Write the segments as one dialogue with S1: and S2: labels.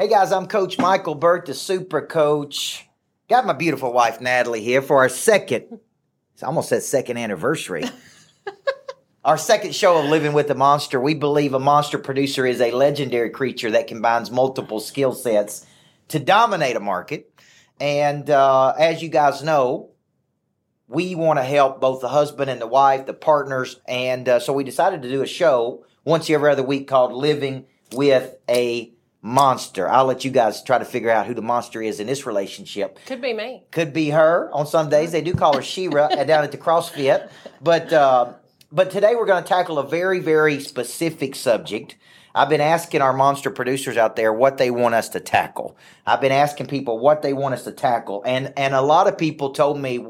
S1: Hey guys, I'm Coach Michael Burt, the Super Coach. Got my beautiful wife Natalie here for our second, it's almost said second anniversary. our second show of Living with a Monster. We believe a monster producer is a legendary creature that combines multiple skill sets to dominate a market. And uh, as you guys know, we want to help both the husband and the wife, the partners. And uh, so we decided to do a show once every other week called Living with a Monster. I'll let you guys try to figure out who the monster is in this relationship.
S2: Could be me.
S1: Could be her on some days. They do call her She-Ra down at the CrossFit. But, uh, but today we're going to tackle a very, very specific subject. I've been asking our monster producers out there what they want us to tackle. I've been asking people what they want us to tackle. And, and a lot of people told me,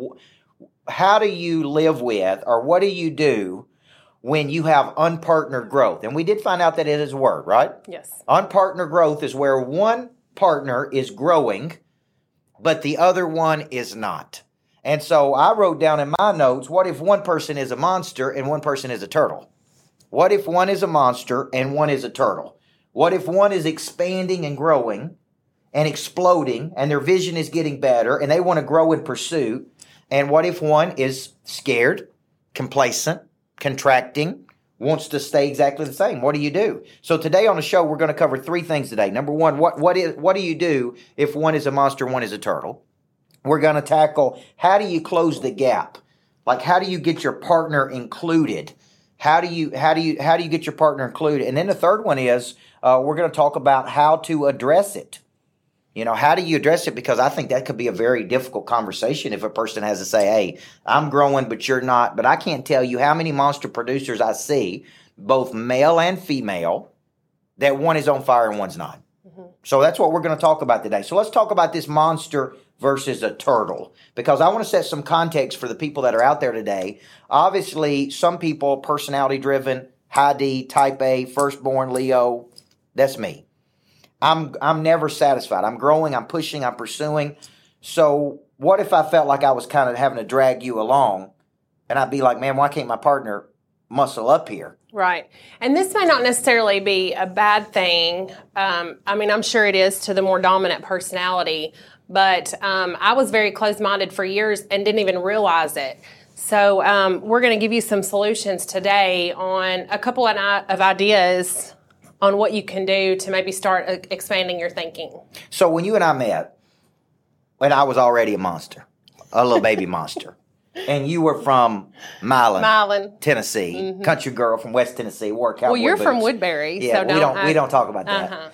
S1: how do you live with or what do you do when you have unpartnered growth. And we did find out that it is a word, right?
S2: Yes.
S1: Unpartnered growth is where one partner is growing, but the other one is not. And so I wrote down in my notes what if one person is a monster and one person is a turtle? What if one is a monster and one is a turtle? What if one is expanding and growing and exploding and their vision is getting better and they want to grow in pursuit? And what if one is scared, complacent, contracting, wants to stay exactly the same. What do you do? So today on the show, we're going to cover three things today. Number one, what what is what do you do if one is a monster, one is a turtle? We're going to tackle how do you close the gap? Like how do you get your partner included? How do you how do you how do you get your partner included? And then the third one is uh, we're going to talk about how to address it. You know, how do you address it? Because I think that could be a very difficult conversation if a person has to say, hey, I'm growing, but you're not. But I can't tell you how many monster producers I see, both male and female, that one is on fire and one's not. Mm-hmm. So that's what we're going to talk about today. So let's talk about this monster versus a turtle because I want to set some context for the people that are out there today. Obviously, some people personality driven, high D, type A, firstborn Leo. That's me. I'm I'm never satisfied. I'm growing, I'm pushing, I'm pursuing. So what if I felt like I was kind of having to drag you along and I'd be like, man, why can't my partner muscle up here?
S2: Right. And this may not necessarily be a bad thing. Um, I mean, I'm sure it is to the more dominant personality, but um, I was very close minded for years and didn't even realize it. So, um, we're going to give you some solutions today on a couple of ideas on what you can do to maybe start uh, expanding your thinking.
S1: So when you and I met, when I was already a monster, a little baby monster, and you were from Milan,
S2: Milan,
S1: Tennessee, mm-hmm. country girl from West Tennessee, wore cowboy
S2: Well, you're
S1: boots.
S2: from Woodbury,
S1: yeah.
S2: So
S1: we don't, we don't talk about that. Uh-huh.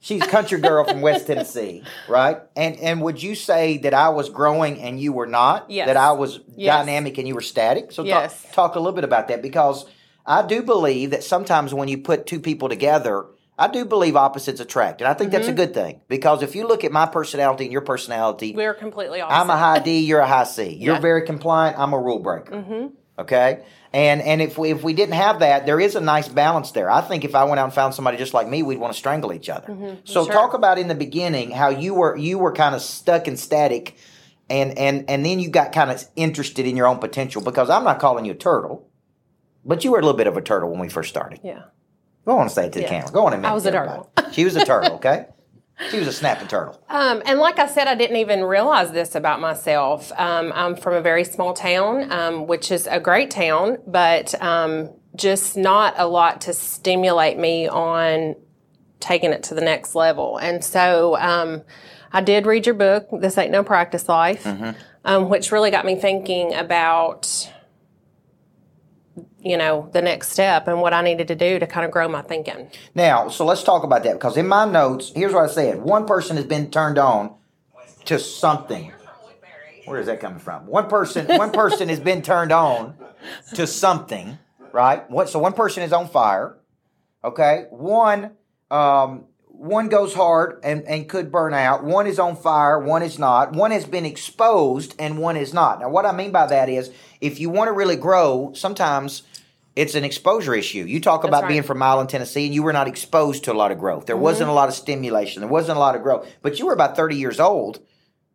S1: She's country girl from West Tennessee, right? And and would you say that I was growing and you were not?
S2: Yes.
S1: That I was
S2: yes.
S1: dynamic and you were static? So
S2: yes.
S1: talk, talk a little bit about that because I do believe that sometimes when you put two people together, I do believe opposites attract, and I think mm-hmm. that's a mm-hmm. good thing because if you look at my personality and your personality,
S2: we're completely opposite.
S1: I'm a high D, you're a high C. You're yeah. very compliant. I'm a rule breaker.
S2: Mm-hmm.
S1: Okay, and and if we if we didn't have that, there is a nice balance there. I think if I went out and found somebody just like me, we'd want to strangle each other.
S2: Mm-hmm.
S1: So
S2: sure.
S1: talk about in the beginning how you were you were kind of stuck and static, and and and then you got kind of interested in your own potential because I'm not calling you a turtle. But you were a little bit of a turtle when we first started.
S2: Yeah.
S1: Go on and say it to the
S2: yeah.
S1: camera. Go on and make it.
S2: I was a turtle.
S1: she was a turtle, okay? She was a snapping turtle.
S2: Um, and like I said, I didn't even realize this about myself. Um, I'm from a very small town, um, which is a great town, but um, just not a lot to stimulate me on taking it to the next level. And so um, I did read your book, This Ain't No Practice Life, mm-hmm. Um, which really got me thinking about you know, the next step and what I needed to do to kind of grow my thinking.
S1: Now, so let's talk about that because in my notes, here's what I said. One person has been turned on to something. Where is that coming from? One person, one person has been turned on to something, right? So one person is on fire. Okay. One, um, one goes hard and, and could burn out. One is on fire. One is not. One has been exposed and one is not. Now, what I mean by that is if you want to really grow, sometimes it's an exposure issue. You talk about right. being from Milan, Tennessee, and you were not exposed to a lot of growth. There mm-hmm. wasn't a lot of stimulation. There wasn't a lot of growth. But you were about 30 years old.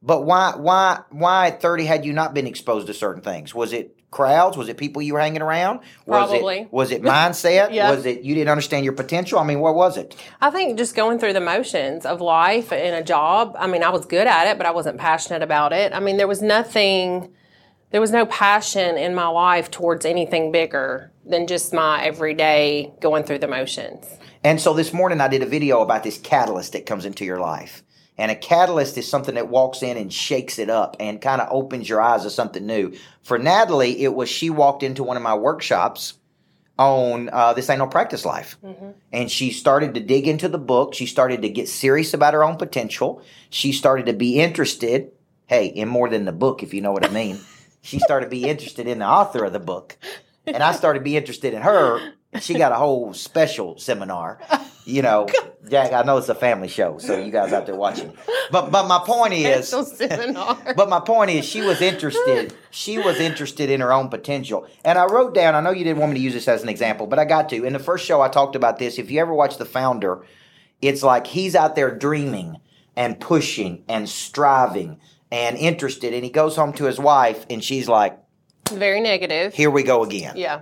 S1: But why, why, why at 30 had you not been exposed to certain things? Was it crowds? Was it people you were hanging around? Was
S2: Probably.
S1: It, was it mindset?
S2: Yeah.
S1: Was it you didn't understand your potential? I mean, what was it?
S2: I think just going through the motions of life and a job. I mean, I was good at it, but I wasn't passionate about it. I mean, there was nothing, there was no passion in my life towards anything bigger than just my everyday going through the motions.
S1: And so this morning I did a video about this catalyst that comes into your life. And a catalyst is something that walks in and shakes it up and kind of opens your eyes to something new. For Natalie, it was she walked into one of my workshops on uh, This Ain't No Practice Life. And she started to dig into the book. She started to get serious about her own potential. She started to be interested, hey, in more than the book, if you know what I mean. she started to be interested in the author of the book. And I started to be interested in her. She got a whole special seminar. You know, Jack, I know it's a family show, so you guys out there watching. But but my point is
S2: Special seminar.
S1: but my point is, she was interested. She was interested in her own potential. And I wrote down. I know you didn't want me to use this as an example, but I got to. In the first show, I talked about this. If you ever watch The Founder, it's like he's out there dreaming and pushing and striving and interested, and he goes home to his wife, and she's like,
S2: Very negative.
S1: "Here we go again."
S2: Yeah.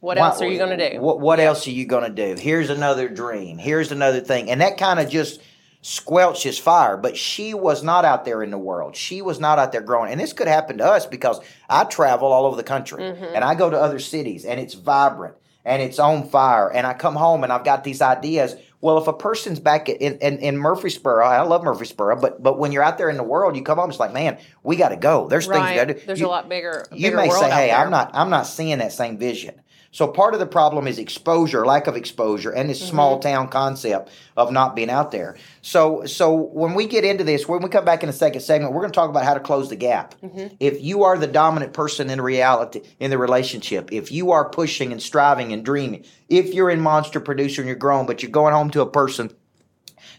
S2: What else are you going to do?
S1: What, what else are you going to do? Here's another dream. Here's another thing. And that kind of just squelched his fire. But she was not out there in the world. She was not out there growing. And this could happen to us because I travel all over the country
S2: Mm-hmm.
S1: and I go to other cities and it's vibrant and it's on fire. And I come home and I've got these ideas. Well, if a person's back in, in, in Murfreesboro, I love Murfreesboro, but but when you're out there in the world, you come home, it's like, man, we got to go. There's things we got to do.
S2: There's
S1: You-
S2: a lot bigger.
S1: you
S2: bigger
S1: may say, "Hey. I'm not I'm not seeing that same vision." So part of the problem is exposure, lack of exposure, and this
S2: Mm-hmm.
S1: small town concept of not being out there. So so when we get into this, when we come back in the second segment, we're going to talk about how to close the gap.
S2: Mm-hmm.
S1: If you are the dominant person in reality in the relationship, if you are pushing and striving and dreaming, if you're in monster producer and you're growing, but you're going home to a person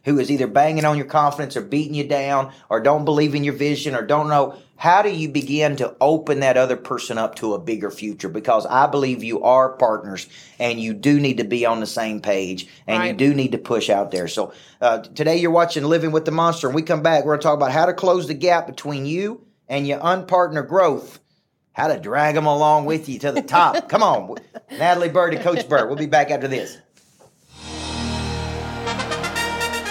S1: who is either banging on your confidence or beating you down or don't believe in your vision or don't know how do you begin to open that other person up to a bigger future? Because i believe you are partners and you do need to be on the same page and you do need to push out there. So uh, today you're watching living with the monster. And we come back we're going to talk about how to close the gap between you and your unpartner growth. How to drag them along with you to the top. Come on. Natalie Burt and coach Burt we'll be back after this.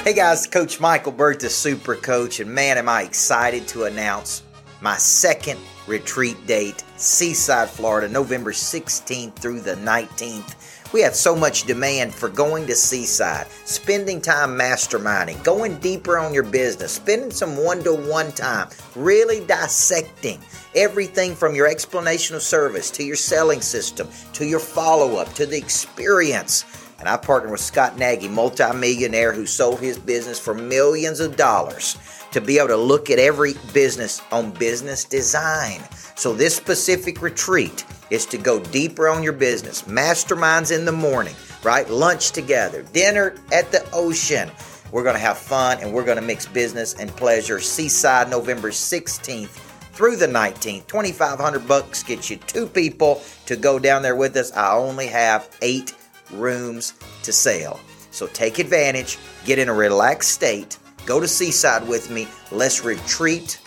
S1: Hey guys, Coach Michael Burt, the Super Coach, and man, am I excited to announce my second retreat date, Seaside, Florida, November 16th through the 19th. We have so much demand for going to Seaside, spending time masterminding, going deeper on your business, spending some one to one time, really dissecting everything from your explanation of service to your selling system to your follow up to the experience. And I partnered with Scott Nagy, multimillionaire who sold his business for millions of dollars, to be able to look at every business on business design. So, this specific retreat is to go deeper on your business. Masterminds in the morning, right? Lunch together, dinner at the ocean. We're going to have fun and we're going to mix business and pleasure. Seaside, November 16th through the 19th. 2500 bucks gets you two people to go down there with us. I only have eight rooms to sell. So take advantage, get in a relaxed state, go to Seaside with me. Let's retreat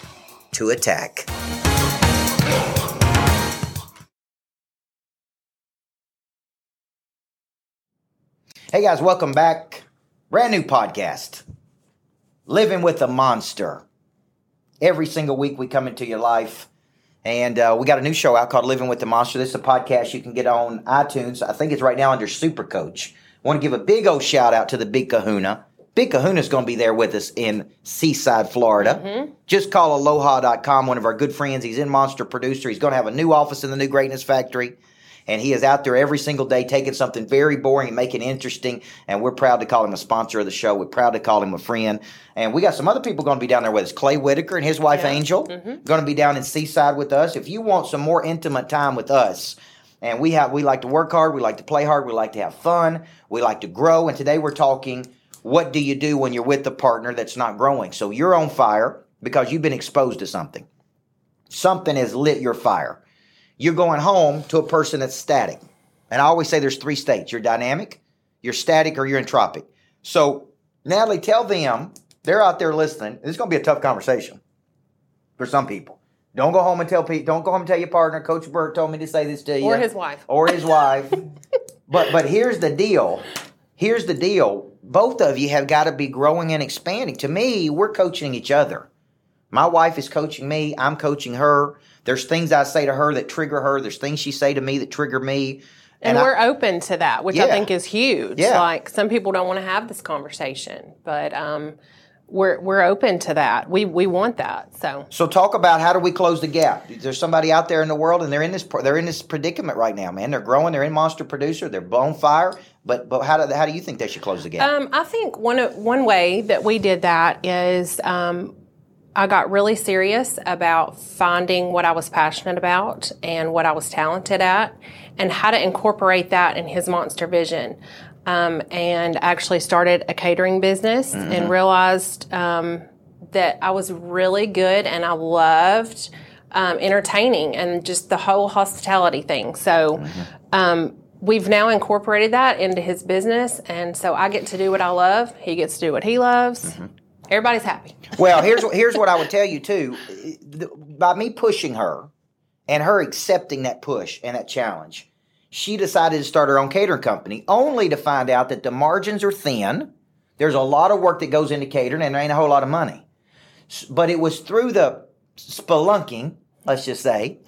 S1: to attack. Hey guys, welcome back. Brand new podcast. Living with a Monster. Every single week we come into your life and uh, we got a new show out called Living with the Monster. This is a podcast you can get on iTunes. I think it's right now under Super Coach. want to give a big old shout out to the Big Kahuna. Big Kahuna's going to be there with us in Seaside, Florida. Mm-hmm. Just call aloha.com, one of our good friends. He's in Monster Producer. He's going to have a new office in the new Greatness Factory. And he is out there every single day taking something very boring and making it interesting. And we're proud to call him a sponsor of the show. We're proud to call him a friend. And we got some other people going to be down there with us. Clay Whitaker and his wife Angel mm-hmm. going to be down in Seaside with us. If you want some more intimate time with us, and we have we like to work hard, we like to play hard, we like to have fun, we like to grow. And today we're talking what do you do when you're with a partner that's not growing? So you're on fire because you've been exposed to something. Something has lit your fire. You're going home to a person that's static. And I always say there's three states. You're dynamic, you're static, or you're entropic. So, Natalie, tell them they're out there listening. It's going to be a tough conversation for some people. Don't go home and tell Pete. Don't go home and tell your partner. Coach Burt told me to say this to you,
S2: Or his wife.
S1: or his wife. but but here's the deal. Here's the deal. Both of you have got to be growing and expanding. To me, we're coaching each other. My wife is coaching me. I'm coaching her. There's things I say to her that trigger her. There's things she say to me that trigger me.
S2: And,
S1: I-
S2: we're open to that, which I think is huge.
S1: Yeah.
S2: Like some people don't want to have this conversation, but um, we're we're open to that. We we want that. So
S1: So talk about how do we close the gap? There's somebody out there in the world, and they're in this they're in this predicament right now, man. They're growing. They're in monster producer. They're on fire. But but how do how do you think they should close the gap?
S2: Um, I think one one way that we did that is um, I got really serious about finding what I was passionate about and what I was talented at, and how to incorporate that in his monster vision. Um, and actually started a catering business and realized um, that I was really good and I loved um, entertaining and just the whole hospitality thing. So um, we've now incorporated that into his business, and so I get to do what I love. He gets to do what he loves. Everybody's happy.
S1: Well, here's here's what I would tell you too. By me pushing her and her accepting that push and that challenge, she decided to start her own catering company, only to find out that the margins are thin. There's a lot of work that goes into catering, and there ain't a whole lot of money. But it was through the spelunking, let's just say,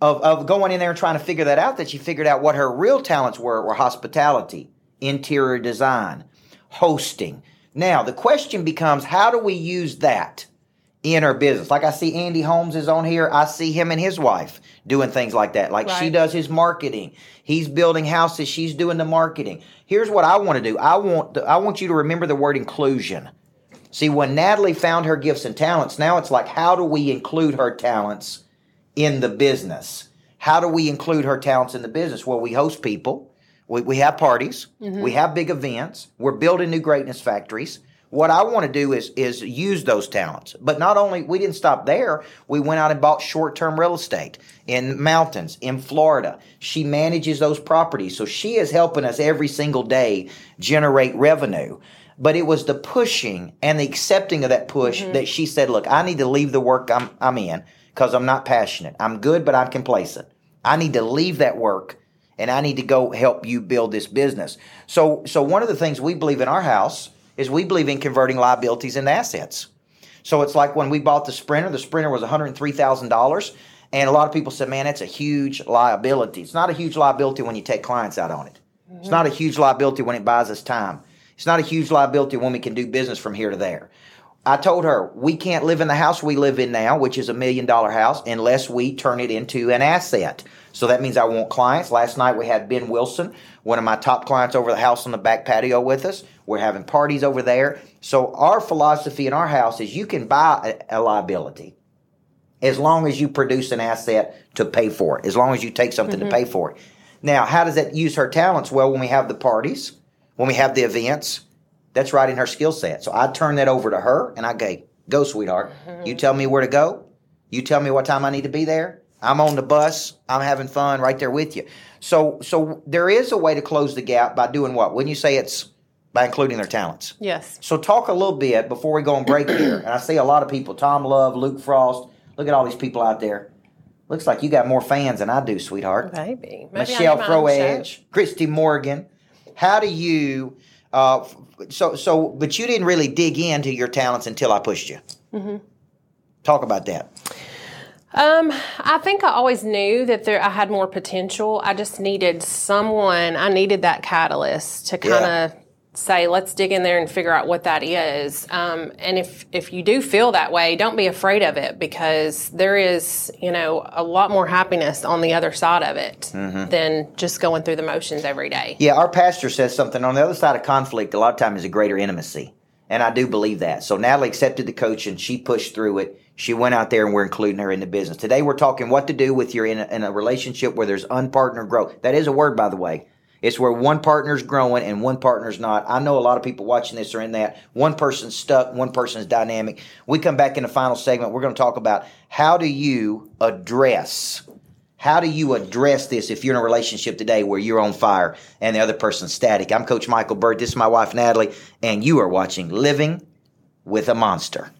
S1: of, of going in there and trying to figure that out that she figured out what her real talents were were hospitality, interior design, hosting. Now the question becomes how do we use that in her business? Like I see Andy Holmes is on here. I see him and his wife doing things like that. Like she does his marketing. He's building houses, she's doing the marketing. Here's what I want to do. I want the, I want you to remember the word inclusion. See, when Natalie found her gifts and talents, now it's like, how do we include her talents in the business? How do we include her talents in the business? Well, we host people, we, we have parties, mm-hmm. we have big events, we're building new greatness factories. What I want to do is is use those talents. But not only we didn't stop there, we went out and bought short-term real estate in mountains in Florida. She manages those properties. So she is helping us every single day generate revenue. But it was the pushing and the accepting of that push mm-hmm. that she said, "Look, I need to leave the work I'm I'm in because I'm not passionate. I'm good, but I'm complacent. I need to leave that work and I need to go help you build this business." So so one of the things we believe in our house is we believe in converting liabilities into assets. So it's like when we bought the Sprinter, the Sprinter was $103,000. And a lot of people said, man, that's a huge liability. It's not a huge liability when you take clients out on it. It's not a huge liability when it buys us time. It's not a huge liability when we can do business from here to there. I told her we can't live in the house we live in now, which is a million dollar house, unless we turn it into an asset. So that means I want clients. Last night we had Ben Wilson, one of my top clients, over the house on the back patio with us. We're having parties over there. So our philosophy in our house is you can buy a, a liability as long as you produce an asset to pay for it, as long as you take something to mm-hmm. pay for it. Now, how does that use her talents? Well, when we have the parties, when we have the events, that's right in her skill set. So I turn that over to her and I go, go, sweetheart. You mm-hmm. tell me where to go. You tell me what time I need to be there. I'm on the bus. I'm having fun right there with you. So, so there is a way to close the gap by doing what? Wouldn't you say it's by including their talents?
S2: Yes.
S1: So talk a little bit before we go on break here. And I see a lot of people, Tom Love, Luke Frost. Look at all these people out there. Looks like you got more fans than I do, sweetheart.
S2: Maybe. Maybe
S1: Michelle
S2: I do my own show.
S1: Froedge, Christy Morgan. How do you? Uh, so so, but you didn't really dig into your talents until I pushed you.
S2: Mm-hmm.
S1: Talk about that.
S2: Um, I think I always knew that there I had more potential. I just needed someone. I needed that catalyst to kind of say, "Let's dig in there and figure out what that is." Um, and if if you do feel that way, don't be afraid of it because there is, you know, a lot more happiness on the other side of it than just going through the motions every day.
S1: Yeah, our pastor says something on the other side of conflict. A lot of times is a greater intimacy, and I do believe that. So Natalie accepted the coach and she pushed through it. She went out there and we're including her in the business. Today we're talking what to do with your in a, in a relationship where there's unpartnered growth. That is a word, by the way. It's where one partner's growing and one partner's not. I know a lot of people watching this are in that. One person's stuck, one person's dynamic. We come back in the final segment. We're going to talk about how do you address how do you address this if you're in a relationship today where you're on fire and the other person's static? I'm Coach Michael Burt. This is my wife, Natalie, and you are watching Living with a Monster.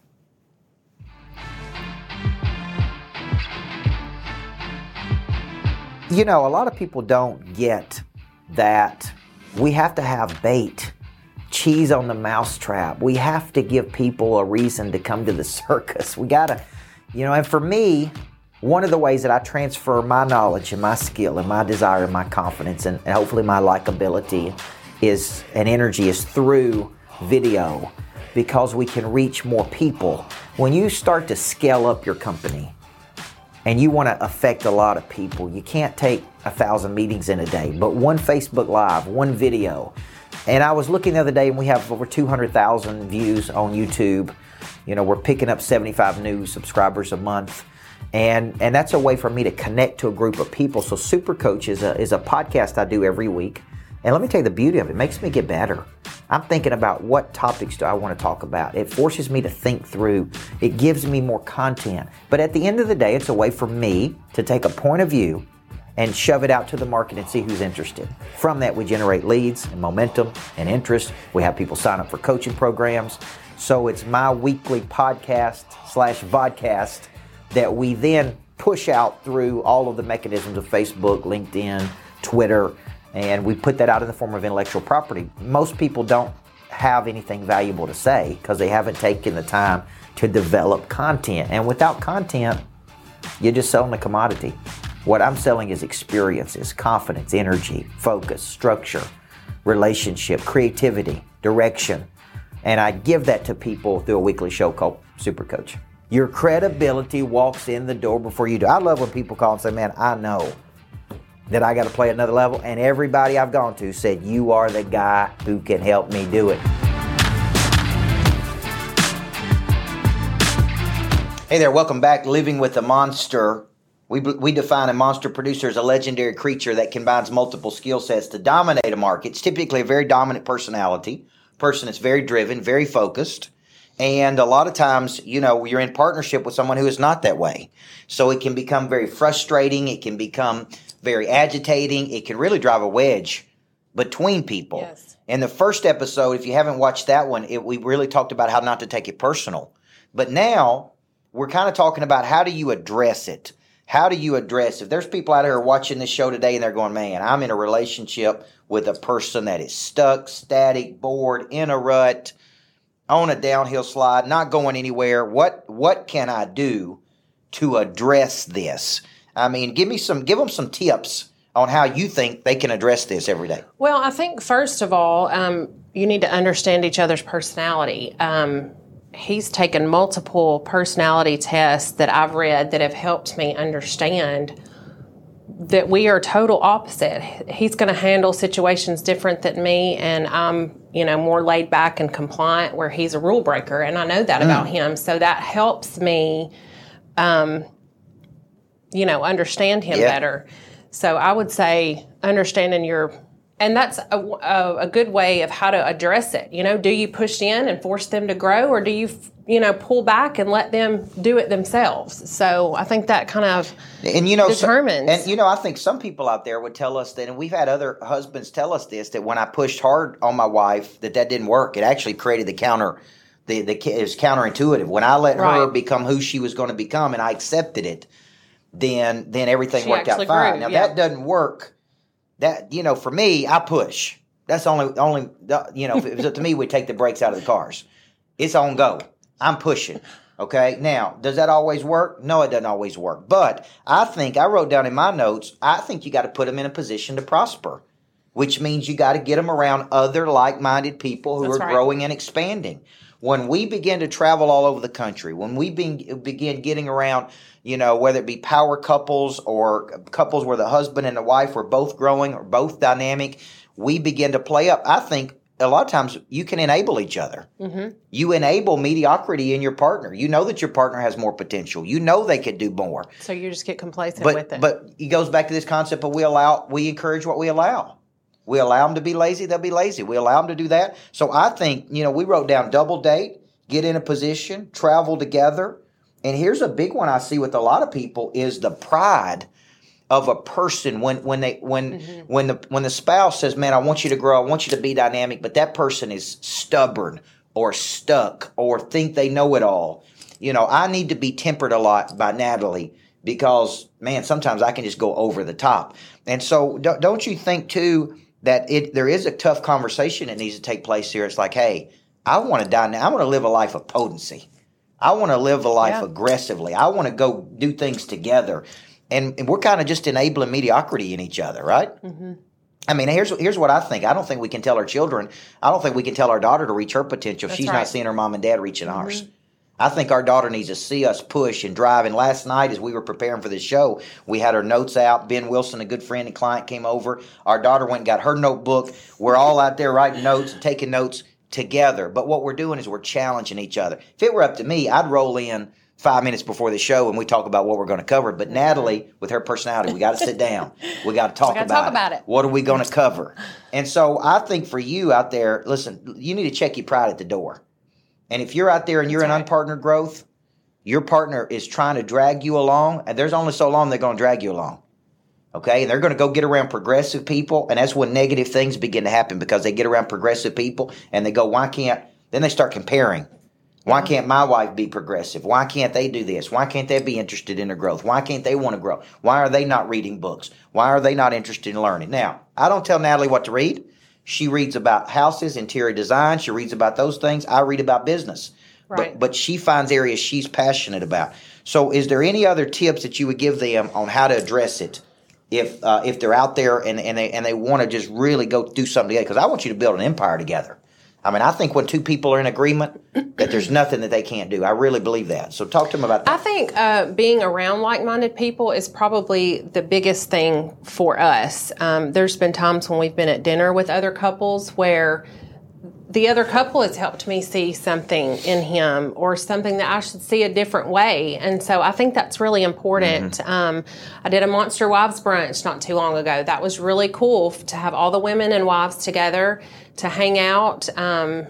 S1: You know, a lot of people don't get that we have to have bait, cheese on the mousetrap. We have to give people a reason to come to the circus. We got to, you know, and for me, one of the ways that I transfer my knowledge and my skill and my desire and my confidence and, and hopefully my likability is and energy is through video because we can reach more people. When you start to scale up your company and you want to affect a lot of people, you can't take a thousand meetings in a day, but one Facebook Live, one video. And I was looking the other day and we have over 200,000 views on YouTube. You know, we're picking up 75 new subscribers a month and and that's a way for me to connect to a group of people. So Super Coach is a is a podcast I do every week, and let me tell you the beauty of it. It makes me get better. I'm thinking about what topics do I want to talk about. It forces me to think through. It gives me more content. But at the end of the day, it's a way for me to take a point of view and shove it out to the market and see who's interested. From that, we generate leads and momentum and interest. We have people sign up for coaching programs. So it's my weekly podcast slash vodcast that we then push out through all of the mechanisms of Facebook, LinkedIn, Twitter, and we put that out in the form of intellectual property. Most people don't have anything valuable to say because they haven't taken the time to develop content. And without content, you're just selling a commodity. What I'm selling is experiences, confidence, energy, focus, structure, relationship, creativity, direction. And I give that to people through a weekly show called Super Coach. Your credibility walks in the door before you do. I love when people call and say, Man, I know that I got to play another level. And everybody I've gone to said, You are the guy who can help me do it. Hey there, welcome back. Living with a Monster. We, we define a monster producer as a legendary creature that combines multiple skill sets to dominate a market. It's typically a very dominant personality, person that's very driven, very focused. And a lot of times, you know, you're in partnership with someone who is not that way. So it can become very frustrating. It can become very agitating. It can really drive a wedge between people. Yes. In the first episode, if you haven't watched that one, it, we really talked about how not to take it personal. But now we're kind of talking about how do you address it? How do you address if there's people out here watching this show today and they're going, man, I'm in a relationship with a person that is stuck, static, bored, in a rut on a downhill slide, not going anywhere. What what can I do to address this? I mean, give me some give them some tips on how you think they can address this every day.
S2: Well, I think first of all, um, you need to understand each other's personality. Um, he's taken multiple personality tests that I've read that have helped me understand that we are total opposite. He's going to handle situations different than me, and I'm, you know, more laid back and compliant, where he's a rule breaker, and I know that mm. about him. So that helps me, um, you know, understand him yeah. better. So I would say understanding your and that's a, a, a, good way of how to address it. You know, do you push in and force them to grow, or do you, you know, pull back and let them do it themselves? So I think that kind of
S1: and you know
S2: determines.
S1: So, and you know, I think some people out there would tell us that, and we've had other husbands tell us this that when I pushed hard on my wife, that that didn't work. It actually created the counter. The, the it was counterintuitive. When I let right. her become who she was going to become, and I accepted it, then then everything she worked out fine. Grew, now yeah. that doesn't work. That you know for me i push. That's only only you know if it was up to me we'd take the brakes out of the cars. It's on go i'm pushing okay? Now does that always work? No it doesn't always work. But i think i wrote down in my notes i think you got to put them in a position to prosper which means you got to get them around other like-minded people who that's are right. growing and expanding when we begin to travel all over the country when we be, begin getting around you know, whether it be power couples or couples where the husband and the wife were both growing or both dynamic, we begin to play up. I think a lot of times you can enable each other. Mm-hmm. You enable mediocrity in your partner. You know that your partner has more potential. You know they could do more.
S2: So you just get complacent
S1: but,
S2: with it.
S1: But it goes back to this concept of we allow, we encourage what we allow. We allow them to be lazy, they'll be lazy. We allow them to do that. So I think, you know, we wrote down double date, get in a position, travel together, and here's a big one I see with a lot of people is the pride of a person when when they when mm-hmm. when the when the spouse says, "Man, I want you to grow. I want you to be dynamic," but that person is stubborn or stuck or think they know it all. You know, I need to be tempered a lot by Natalie because man, sometimes I can just go over the top. And so, don't, don't you think too that it there is a tough conversation that needs to take place here? It's like, hey, I want to die now. I want to live a life of potency. I want to live a life
S2: Yeah.
S1: aggressively. I want to go do things together. And, and we're kind of just enabling mediocrity in each other, right?
S2: Mm-hmm.
S1: I mean, here's here's what I think. I don't think we can tell our children. I don't think we can tell our daughter to reach her potential. if
S2: That's
S1: She's
S2: right. Mm-hmm.
S1: not seeing her mom and dad reaching ours. I think our daughter needs to see us push and drive. And last night, as we were preparing for the show, we had our notes out. Ben Wilson, a good friend and client, came over. Our daughter went and got her notebook. We're all out there writing notes and taking notes together. But what we're doing is we're challenging each other. If it were up to me, I'd roll in five minutes before the show and we talk about what we're going to cover. But Natalie, with her personality, we got to sit down. We got to talk, about,
S2: talk about it.
S1: What are we going to cover? And so I think for you out there, listen, you need to check your pride at the door. And if you're out there and you're in
S2: right.
S1: unpartnered growth, your partner is trying to drag you along, and there's only so long they're going to drag you along. Okay, and they're going to go get around progressive people, and that's when negative things begin to happen because they get around progressive people and they go, "Why can't?" Then they start comparing. Why can't my wife be progressive? Why can't they do this? Why can't they be interested in their growth? Why can't they want to grow? Why are they not reading books? Why are they not interested in learning? Now, I don't tell Natalie what to read. She reads about houses, interior design. She reads about those things. I read about business.
S2: Right.
S1: But, but she finds areas she's passionate about. So, is there any other tips that you would give them on how to address it if uh, if they're out there and, and they and they want to just really go do something together? Because I want you to build an empire together. I mean, I think when two people are in agreement, that there's nothing that they can't do. I really believe that. So, talk to them about that.
S2: I think uh, being around like-minded people is probably the biggest thing for us. Um, there's been times when we've been at dinner with other couples where the other couple has helped me see something in him or something that I should see a different way. And so I think that's really important. Um, I did a Monster Wives brunch not too long ago. That was really cool to have all the women and wives together to hang out. Um,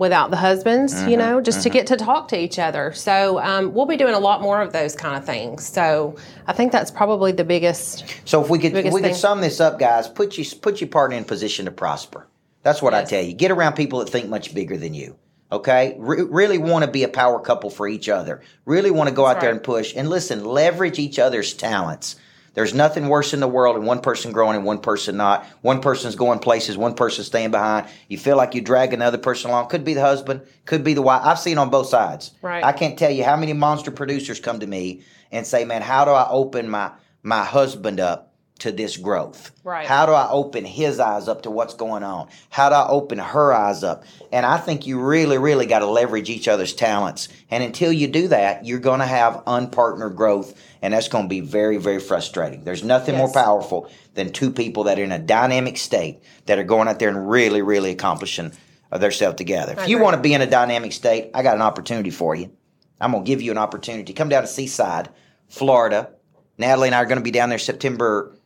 S2: without the husbands, you know, just to get to talk to each other. So um, we'll be doing a lot more of those kind of things. So I think that's probably the biggest.
S1: So, if we could if we could sum this up, guys, put you put your partner in position to prosper. That's what I tell you. Get around people that think much bigger than you. Okay, Re- really want to be a power couple for each other. Really want to go out
S2: That's
S1: there and push and listen. Leverage each other's talents. There's nothing worse in the world than one person growing and one person not. One person's going places, one person's staying behind. You feel like you drag another person along. Could be the husband, could be the wife. I've seen on both sides.
S2: Right.
S1: I can't tell you how many monster producers come to me and say, "Man, how do I open my my husband up to this growth?
S2: Right.
S1: How do I open his eyes up to what's going on? How do I open her eyes up?" And I think you really, really got to leverage each other's talents. And until you do that, you're going to have unpartnered growth, and that's going to be very, very frustrating. There's nothing more powerful than two people that are in a dynamic state that are going out there and really, really accomplishing themselves together. If you
S2: agree.
S1: want to be in a dynamic state, I got an opportunity for you. I'm going to give you an opportunity. Come down to Seaside, Florida. Natalie and I are going to be down there September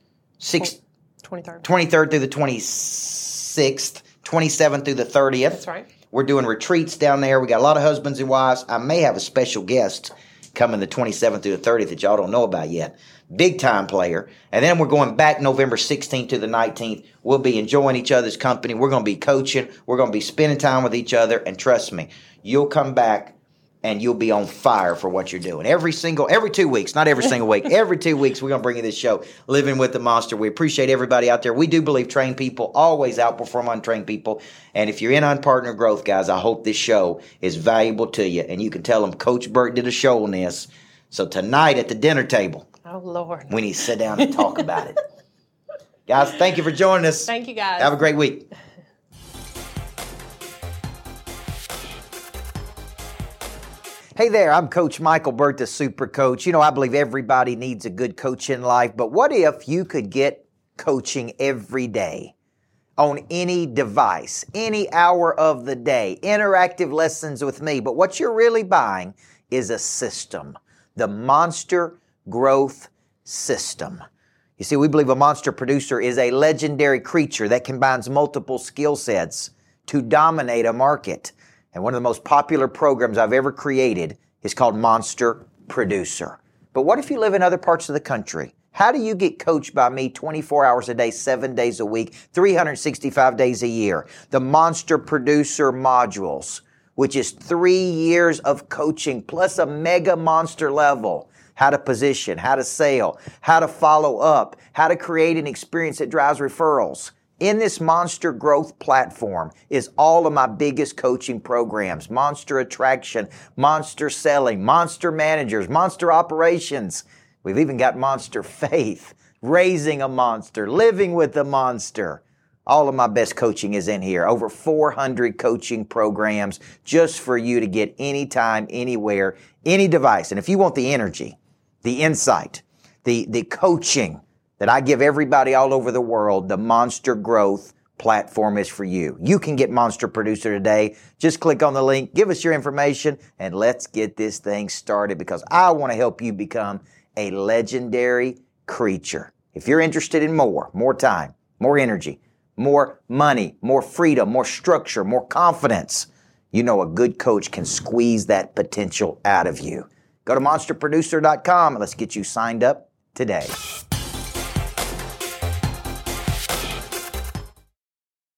S1: 6th,
S2: 23rd.
S1: 23rd through the 26th, 27th through the 30th.
S2: That's right.
S1: We're doing retreats down there. We got a lot of husbands and wives. I may have a special guest coming the 27th through the 30th that y'all don't know about yet. Big time player. And then we're going back November 16th to the 19th. We'll be enjoying each other's company. We're going to be coaching. We're going to be spending time with each other. And trust me, you'll come back and you'll be on fire for what you're doing. Every single, every two weeks, not every single week, every two weeks, we're going to bring you this show, Living with the Monster. We appreciate everybody out there. We do believe trained people always outperform untrained people. And if you're in on partner growth, guys, I hope this show is valuable to you. And you can tell them Coach Burt did a show on this. So tonight at the dinner table,
S2: Oh, Lord.
S1: we need to sit down and talk about it. Guys, thank you for joining us.
S2: Thank you, guys.
S1: Have a great week. Hey there, I'm Coach Michael Burt, the Super Coach. You know, I believe everybody needs a good coach in life, but what if you could get coaching every day on any device, any hour of the day, interactive lessons with me? But what you're really buying is a system, the Monster Growth System. You see, we believe a monster producer is a legendary creature that combines multiple skill sets to dominate a market. And one of the most popular programs I've ever created is called Monster Producer. But what if you live in other parts of the country? How do you get coached by me 24 hours a day, seven days a week, 365 days a year? The Monster Producer modules, which is three years of coaching plus a mega monster level how to position, how to sell, how to follow up, how to create an experience that drives referrals. In this Monster Growth platform is all of my biggest coaching programs Monster Attraction, Monster Selling, Monster Managers, Monster Operations. We've even got Monster Faith, Raising a Monster, Living with a Monster. All of my best coaching is in here. Over 400 coaching programs just for you to get anytime, anywhere, any device. And if you want the energy, the insight, the, the coaching that I give everybody all over the world, the Monster Growth platform is for you. You can get Monster Producer today. Just click on the link, give us your information, and let's get this thing started because I want to help you become a legendary creature. If you're interested in more, more time, more energy, more money, more freedom, more structure, more confidence, you know a good coach can squeeze that potential out of you. Go to monsterproducer.com and let's get you signed up today.